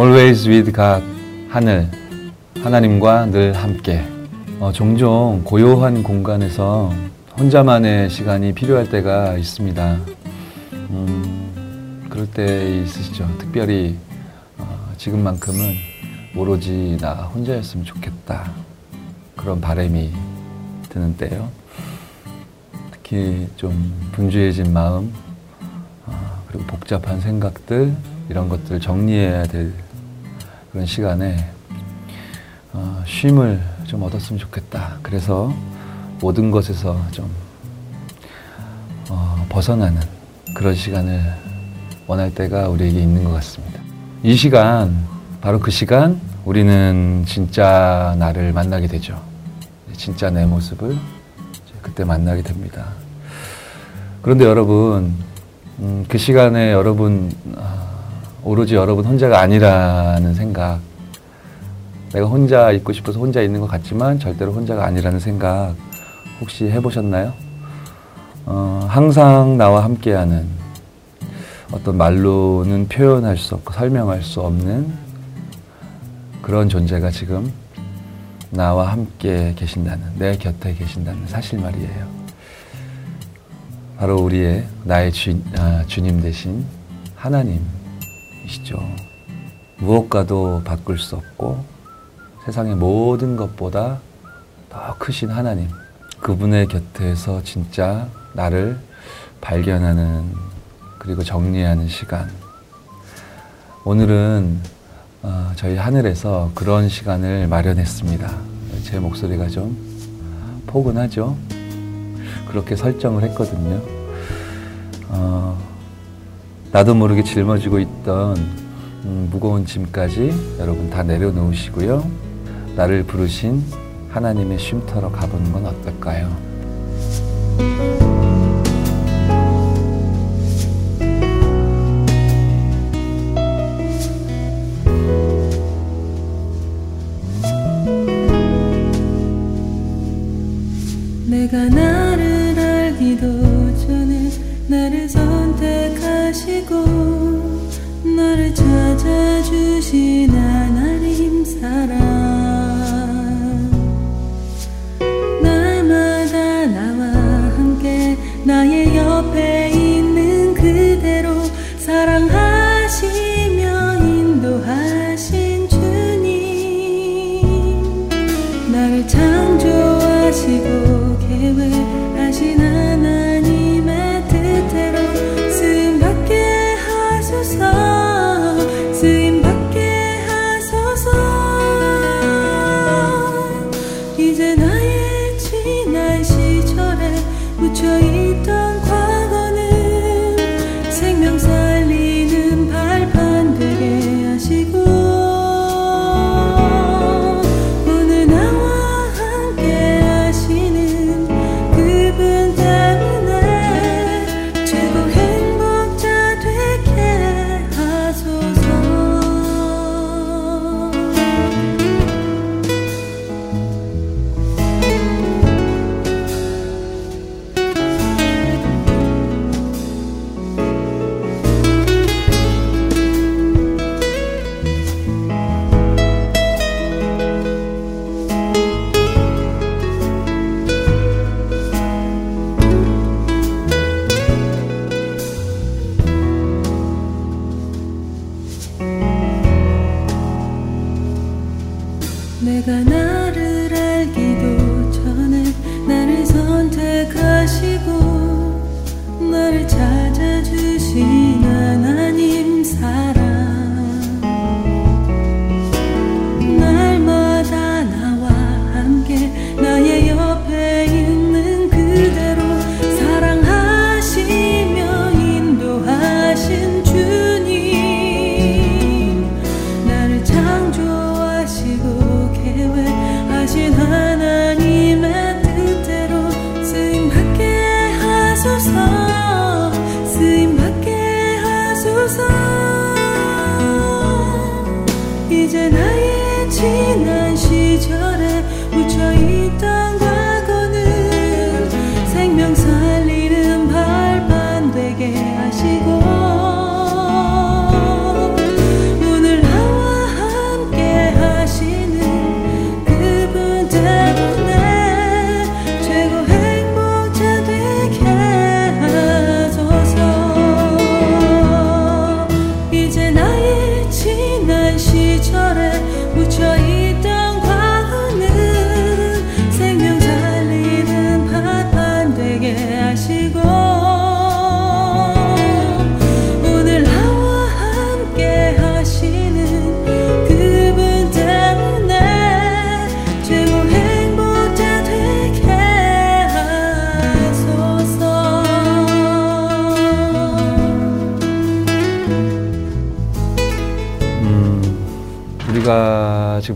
Always with God 하늘 하나님과 늘 함께 어, 종종 고요한 공간에서 혼자만의 시간이 필요할 때가 있습니다. 음, 그럴 때 있으시죠. 특별히 어, 지금만큼은 오로지 나 혼자였으면 좋겠다. 그런 바람이 드는 때요. 특히 좀 분주해진 마음, 어, 그리고 복잡한 생각들, 이런 것들을 정리해야 될 그런 시간에 어, 쉼을 좀 얻었으면 좋겠다. 그래서 모든 것에서 좀 어, 벗어나는 그런 시간을 원할 때가 우리에게 있는 것 같습니다. 이 시간, 바로 그 시간, 우리는 진짜 나를 만나게 되죠. 진짜 내 모습을 그때 만나게 됩니다. 그런데 여러분, 음, 그 시간에 여러분, 아, 오로지 여러분 혼자가 아니라는 생각, 내가 혼자 있고 싶어서 혼자 있는 것 같지만 절대로 혼자가 아니라는 생각 혹시 해보셨나요? 어, 항상 나와 함께하는 어떤 말로는 표현할 수 없고 설명할 수 없는 그런 존재가 지금 나와 함께 계신다는, 내 곁에 계신다는 사실 말이에요. 바로 우리의 나의 주, 아, 주님 대신 하나님 이시죠. 무엇과도 바꿀 수 없고 세상의 모든 것보다 더 크신 하나님. 그분의 곁에서 진짜 나를 발견하는 그리고 정리하는 시간. 오늘은 어, 저희 하늘에서 그런 시간을 마련했습니다. 제 목소리가 좀 포근하죠? 그렇게 설정을 했거든요. 어, 나도 모르게 짊어지고 있던 음, 무거운 짐까지 여러분 다 내려놓으시고요. 나를 부르신 하나님의 쉼터로 가보는 건 어떨까요? 내가 나를 알기도 전에 나를 선택하시고 나를 찾아주신 하나님 사랑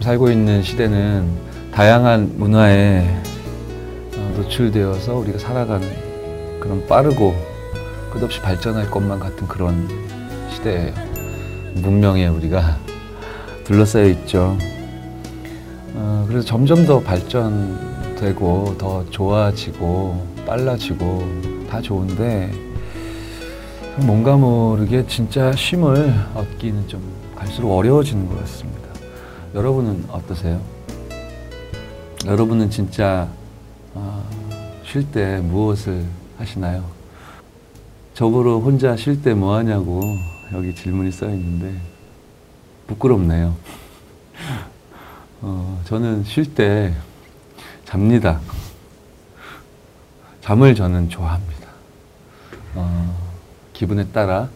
살고 있는 시대는 다양한 문화에 어, 노출되어서 우리가 살아가는 그런 빠르고 끝없이 발전할 것만 같은 그런 시대예요. 문명에 우리가 둘러싸여 있죠. 어, 그래서 점점 더 발전되고 더 좋아지고 빨라지고 다 좋은데 뭔가 모르게 진짜 쉼을 얻기는 좀 갈수록 어려워지는 것 같습니다. 여러분은 어떠세요? 여러분은 진짜 어, 쉴때 무엇을 하시나요? 저보러 혼자 쉴 때 뭐 하냐고 여기 질문이 써 있는데 부끄럽네요. 어, 저는 쉴 때 잡니다. 잠을 저는 좋아합니다. 어, 기분에 따라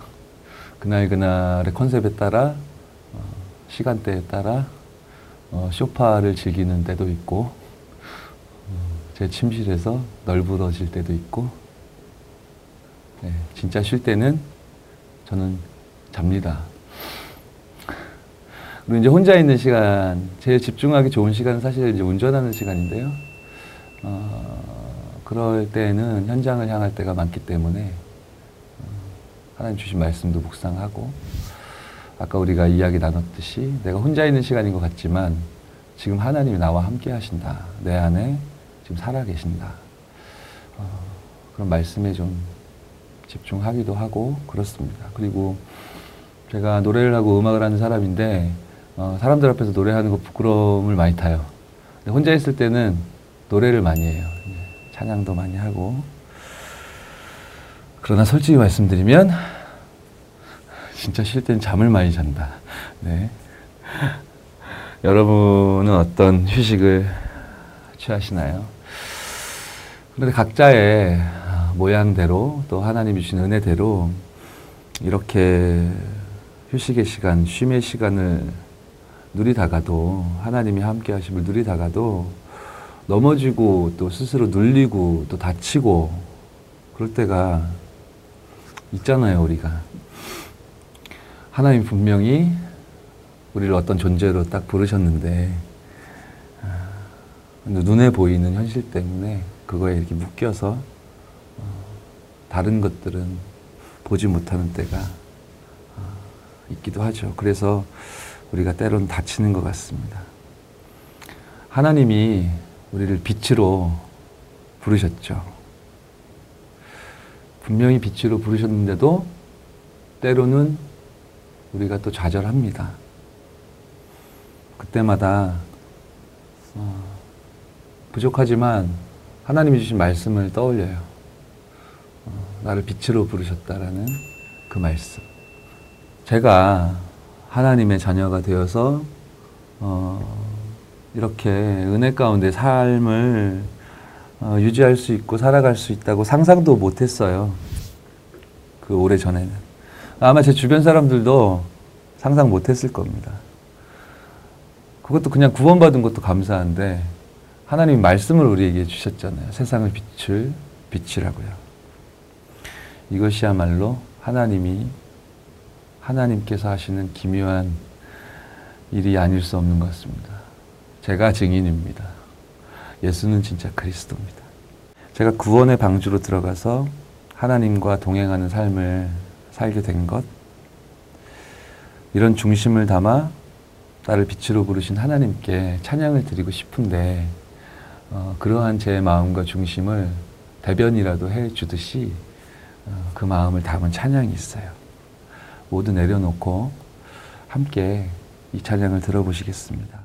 그날 그날의 컨셉에 따라 어, 시간대에 따라 어, 쇼파를 즐기는 때도 있고 어, 제 침실에서 널브러질 때도 있고 네, 진짜 쉴 때는 저는 잡니다. 그리고 이제 혼자 있는 시간, 제일 집중하기 좋은 시간은 사실 이제 운전하는 시간인데요. 어, 그럴 때는 현장을 향할 때가 많기 때문에 어, 하나님 주신 말씀도 묵상하고 아까 우리가 이야기 나눴듯이 내가 혼자 있는 시간인 것 같지만 지금 하나님이 나와 함께 하신다. 내 안에 지금 살아 계신다. 어, 그런 말씀에 좀 집중하기도 하고 그렇습니다. 그리고 제가 노래를 하고 음악을 하는 사람인데 어, 사람들 앞에서 노래하는 거 부끄러움을 많이 타요. 혼자 있을 때는 노래를 많이 해요. 찬양도 많이 하고. 그러나 솔직히 말씀드리면 진짜 쉴 때는 잠을 많이 잔다. 네. 여러분은 어떤 휴식을 취하시나요? 그런데 각자의 모양대로 또 하나님이 주신 은혜대로 이렇게 휴식의 시간, 쉼의 시간을 누리다가도 하나님이 함께 하심을 누리다가도 넘어지고 또 스스로 눌리고 또 다치고 그럴 때가 있잖아요, 우리가. 하나님 분명히 우리를 어떤 존재로 딱 부르셨는데 아, 눈에 보이는 현실 때문에 그거에 이렇게 묶여서 어, 다른 것들은 보지 못하는 때가 어, 있기도 하죠. 그래서 우리가 때로는 다치는 것 같습니다. 하나님이 우리를 빛으로 부르셨죠. 분명히 빛으로 부르셨는데도 때로는 우리가 또 좌절합니다. 그때마다 어, 부족하지만 하나님이 주신 말씀을 떠올려요. 어, 나를 빛으로 부르셨다라는 그 말씀. 제가 하나님의 자녀가 되어서 어, 이렇게 은혜 가운데 삶을 어, 유지할 수 있고 살아갈 수 있다고 상상도 못했어요. 그 오래 전에는 아마 제 주변 사람들도 상상 못했을 겁니다. 그것도 그냥 구원받은 것도 감사한데 하나님 말씀을 우리에게 주셨잖아요. 세상을 빛을 빛이라고요. 이것이야말로 하나님이 하나님께서 하시는 기묘한 일이 아닐 수 없는 것 같습니다. 제가 증인입니다. 예수는 진짜 그리스도입니다. 제가 구원의 방주로 들어가서 하나님과 동행하는 삶을 살게 된 것, 이런 중심을 담아 나를 빛으로 부르신 하나님께 찬양을 드리고 싶은데, 어, 그러한 제 마음과 중심을 대변이라도 해 주듯이 어, 그 마음을 담은 찬양이 있어요. 모두 내려놓고 함께 이 찬양을 들어보시겠습니다.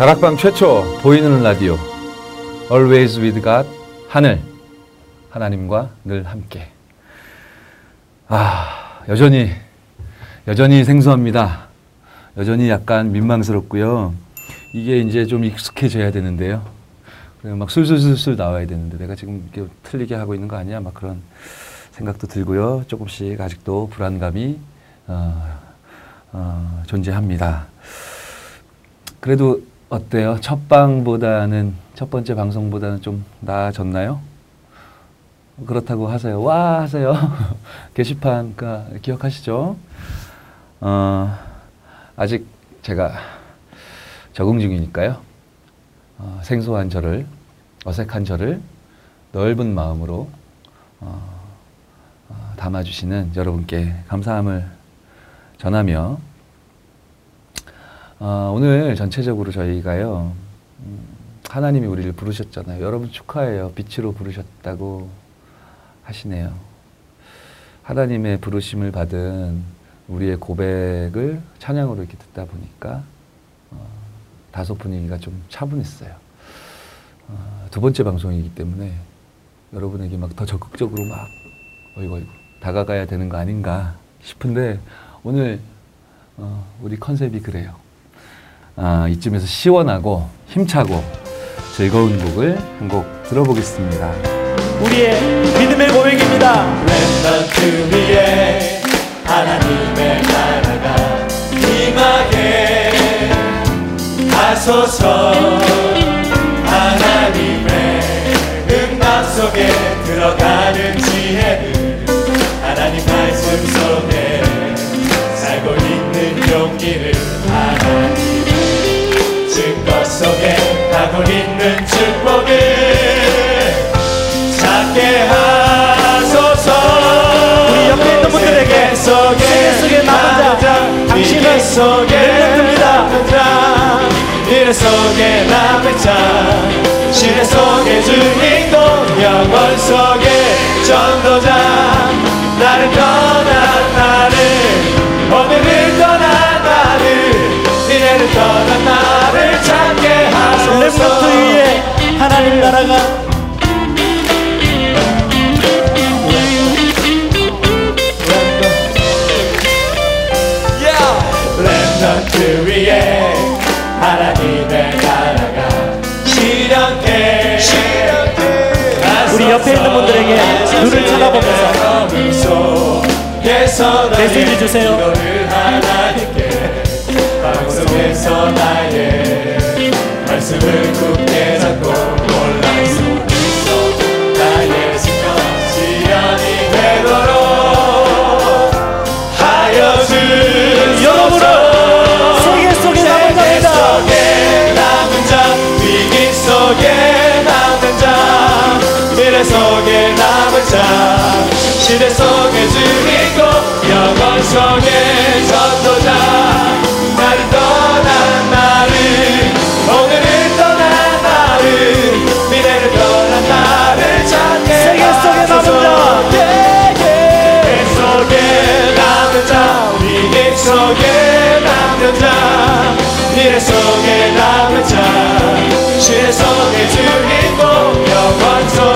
다락방 최초 보이는 라디오. Always with God 하늘. 하나님과 늘 함께. 아 여전히 여전히 생소합니다. 여전히 약간 민망스럽고요. 이게 이제 좀 익숙해져야 되는데요. 막 술술술술 나와야 되는데 내가 지금 이렇게 틀리게 하고 있는 거 아니야? 막 그런 생각도 들고요. 조금씩 아직도 불안감이 어, 어, 존재합니다. 그래도 어때요? 첫 방보다는 첫 번째 방송보다는 좀 나아졌나요? 그렇다고 하세요. 와 하세요. 게시판 그 기억하시죠? 어, 아직 제가 적응 중이니까요. 어, 생소한 저를 어색한 저를 넓은 마음으로 어, 어, 담아주시는 여러분께 감사함을 전하며 어, 오늘 전체적으로 저희가요, 음, 하나님이 우리를 부르셨잖아요. 여러분 축하해요. 빛으로 부르셨다고 하시네요. 하나님의 부르심을 받은 우리의 고백을 찬양으로 이렇게 듣다 보니까 어, 다소 분위기가 좀 차분했어요. 어, 두 번째 방송이기 때문에 여러분에게 막 더 적극적으로 막 어이구 어이구 다가가야 되는 거 아닌가 싶은데 오늘 어, 우리 컨셉이 그래요. 아, 이쯤에서 시원하고 힘차고 즐거운 곡을 한 곡 들어보겠습니다. 우리의 믿음의 고백입니다. 랩런트 위에 하나님의 나라가 임하게 하소서 하나님의 음악 속에 들어가는 지혜를 하나님 말씀 속에 살고 있는 용기를 세계 속에 남은 자, 당신은 속에 자. 미래 속에 남은 자. 시대 속의 주인공 영원 속의 전도자. 나를 떠난 나를 오늘을 떠난 나를 미래를 떠난 나를 찾게 하소서. 렘넌트 위에 하나님 나라가 눈을 쳐다보면서 메시지 주세요. 방송에서 나의 말씀을 대 속의 주인공 영원 속의 전도자. 나를 떠난 나를 오늘을 떠난 나를 미래를 떠난 나를 찾게 세계 속에 남은 자. 세계 속에 남은 자 위기 속에 남는 자. 미래 속에 남은 자 시대 속의 주인공 영원 속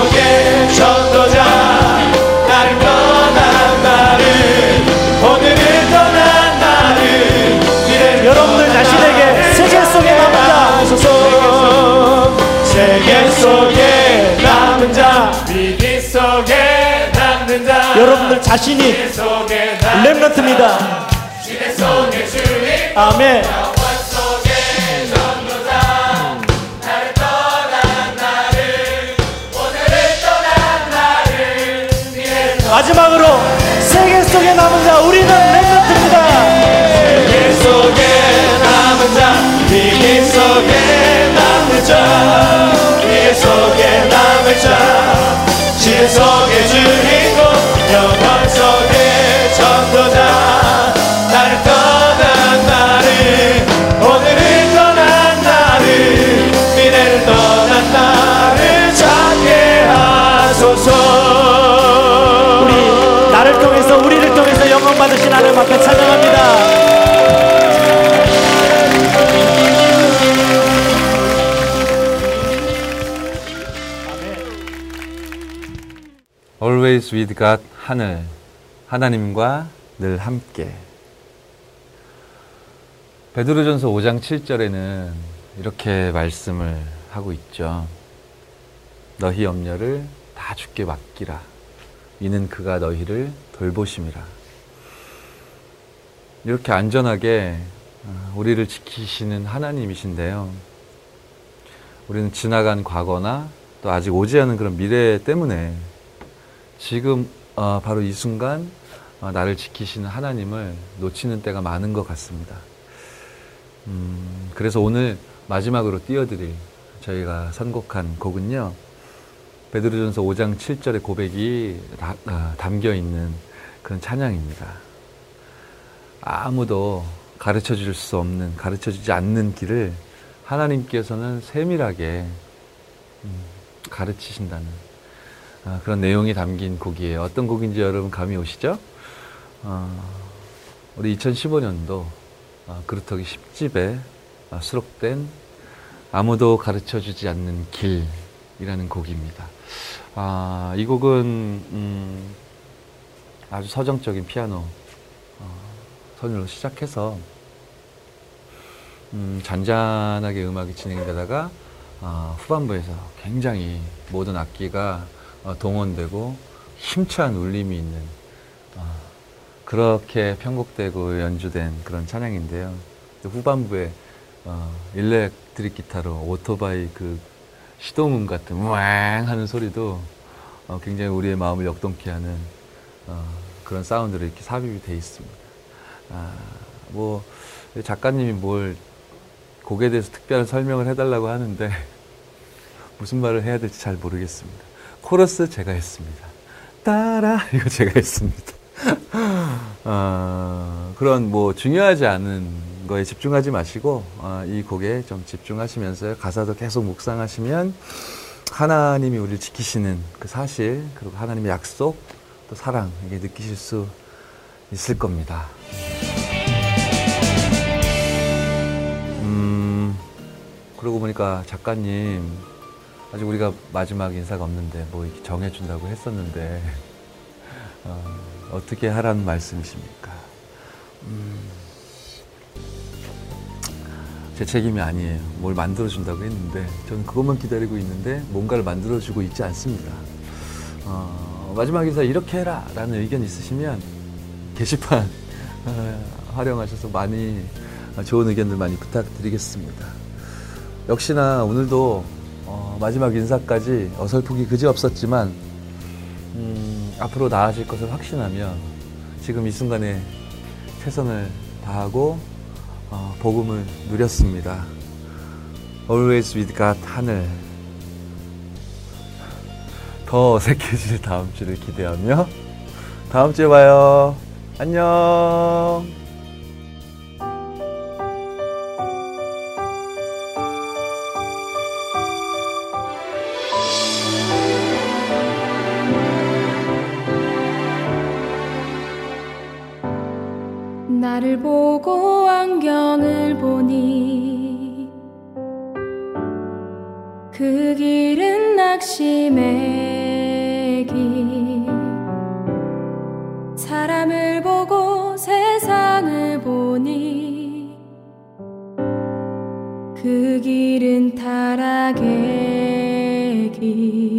자. 하소서 세계 속에 남은 자 위기 속에 남는 자 여러분들 자신이 남는 렘넌트입니다. 아멘. 마지막으로 세계 속에 남은 자 우리는 렘넌트입니다. 세계 속에 남은 자 위기 속에 남는 자 미래 속에 남은 자 시대 속의 주인공 영원 속의 전도자 나를 떠난 나를 오늘을 떠난 나를 미래를 떠난 나를 찾게 하소서 우리 나를 통해서 우리를 통해서 영광 받으신 하나님 앞에 찬양합니다. Always with God 하늘 하나님과 늘 함께 베드로전서 5장 7절에는 이렇게 말씀을 하고 있죠. 너희 염려를 다 주께 맡기라. 이는 그가 너희를 돌보심이라. 이렇게 안전하게 어, 우리를 지키시는 하나님이신데요. 우리는 지나간 과거나 또 아직 오지 않은 그런 미래 때문에 지금 어, 바로 이 순간 어, 나를 지키시는 하나님을 놓치는 때가 많은 것 같습니다. 음, 그래서 오늘 마지막으로 띄워드릴 저희가 선곡한 곡은요. 베드로전서 5장 7절의 고백이 다, 아, 담겨 있는 그런 찬양입니다. 아무도 가르쳐 줄 수 없는, 가르쳐 주지 않는 길을 하나님께서는 세밀하게 음, 가르치신다는 아, 그런 내용이 담긴 곡이에요. 어떤 곡인지 여러분 감이 오시죠? 어, 우리 2015년도 어, 그루터기 10집에 어, 수록된 아무도 가르쳐 주지 않는 길이라는 곡입니다. 아, 이 곡은 음, 아주 서정적인 피아노 어, 선율로 시작해서 음, 잔잔하게 음악이 진행되다가 어, 후반부에서 굉장히 모든 악기가 어, 동원되고 힘찬 울림이 있는 어, 그렇게 편곡되고 연주된 그런 찬양인데요. 후반부에 어, 일렉트릭 기타로 오토바이 그 시동음 같은 우왕 하는 소리도 어, 굉장히 우리의 마음을 역동케 하는 어, 그런 사운드로 이렇게 삽입이 돼 있습니다. 아, 뭐 작가님이 뭘 곡에 대해서 특별한 설명을 해달라고 하는데 무슨 말을 해야 될지 잘 모르겠습니다. 코러스 제가 했습니다. 따라 이거 제가 했습니다. 어, 그런 뭐 중요하지 않은 거에 집중하지 마시고 어, 이 곡에 좀 집중하시면서 가사도 계속 묵상하시면 하나님이 우리를 지키시는 그 사실 그리고 하나님의 약속 또 사랑 이게 느끼실 수 있을 겁니다. 음 그러고 보니까 작가님 아직 우리가 마지막 인사가 없는데 뭐 이렇게 정해준다고 했었는데 어, 어떻게 하라는 말씀이십니까? 음, 제 책임이 아니에요. 뭘 만들어준다고 했는데 저는 그것만 기다리고 있는데 뭔가를 만들어주고 있지 않습니다. 어, 마지막 인사 이렇게 해라 라는 의견 있으시면 게시판 어, 활용하셔서 많이 좋은 의견들 많이 부탁드리겠습니다. 역시나 오늘도 어, 마지막 인사까지 어설프기 그지 없었지만 음, 앞으로 나아질 것을 확신하며 지금 이 순간에 최선을 다하고 어, 복음을 누렸습니다. Always with God 하늘 더 어색해질 다음 주를 기대하며 다음 주에 봐요. 안녕. 나를 보고 안경을 보니 그 길은 낙심의 길. 사람을 보고 세상을 보니 그 길은 타락의 길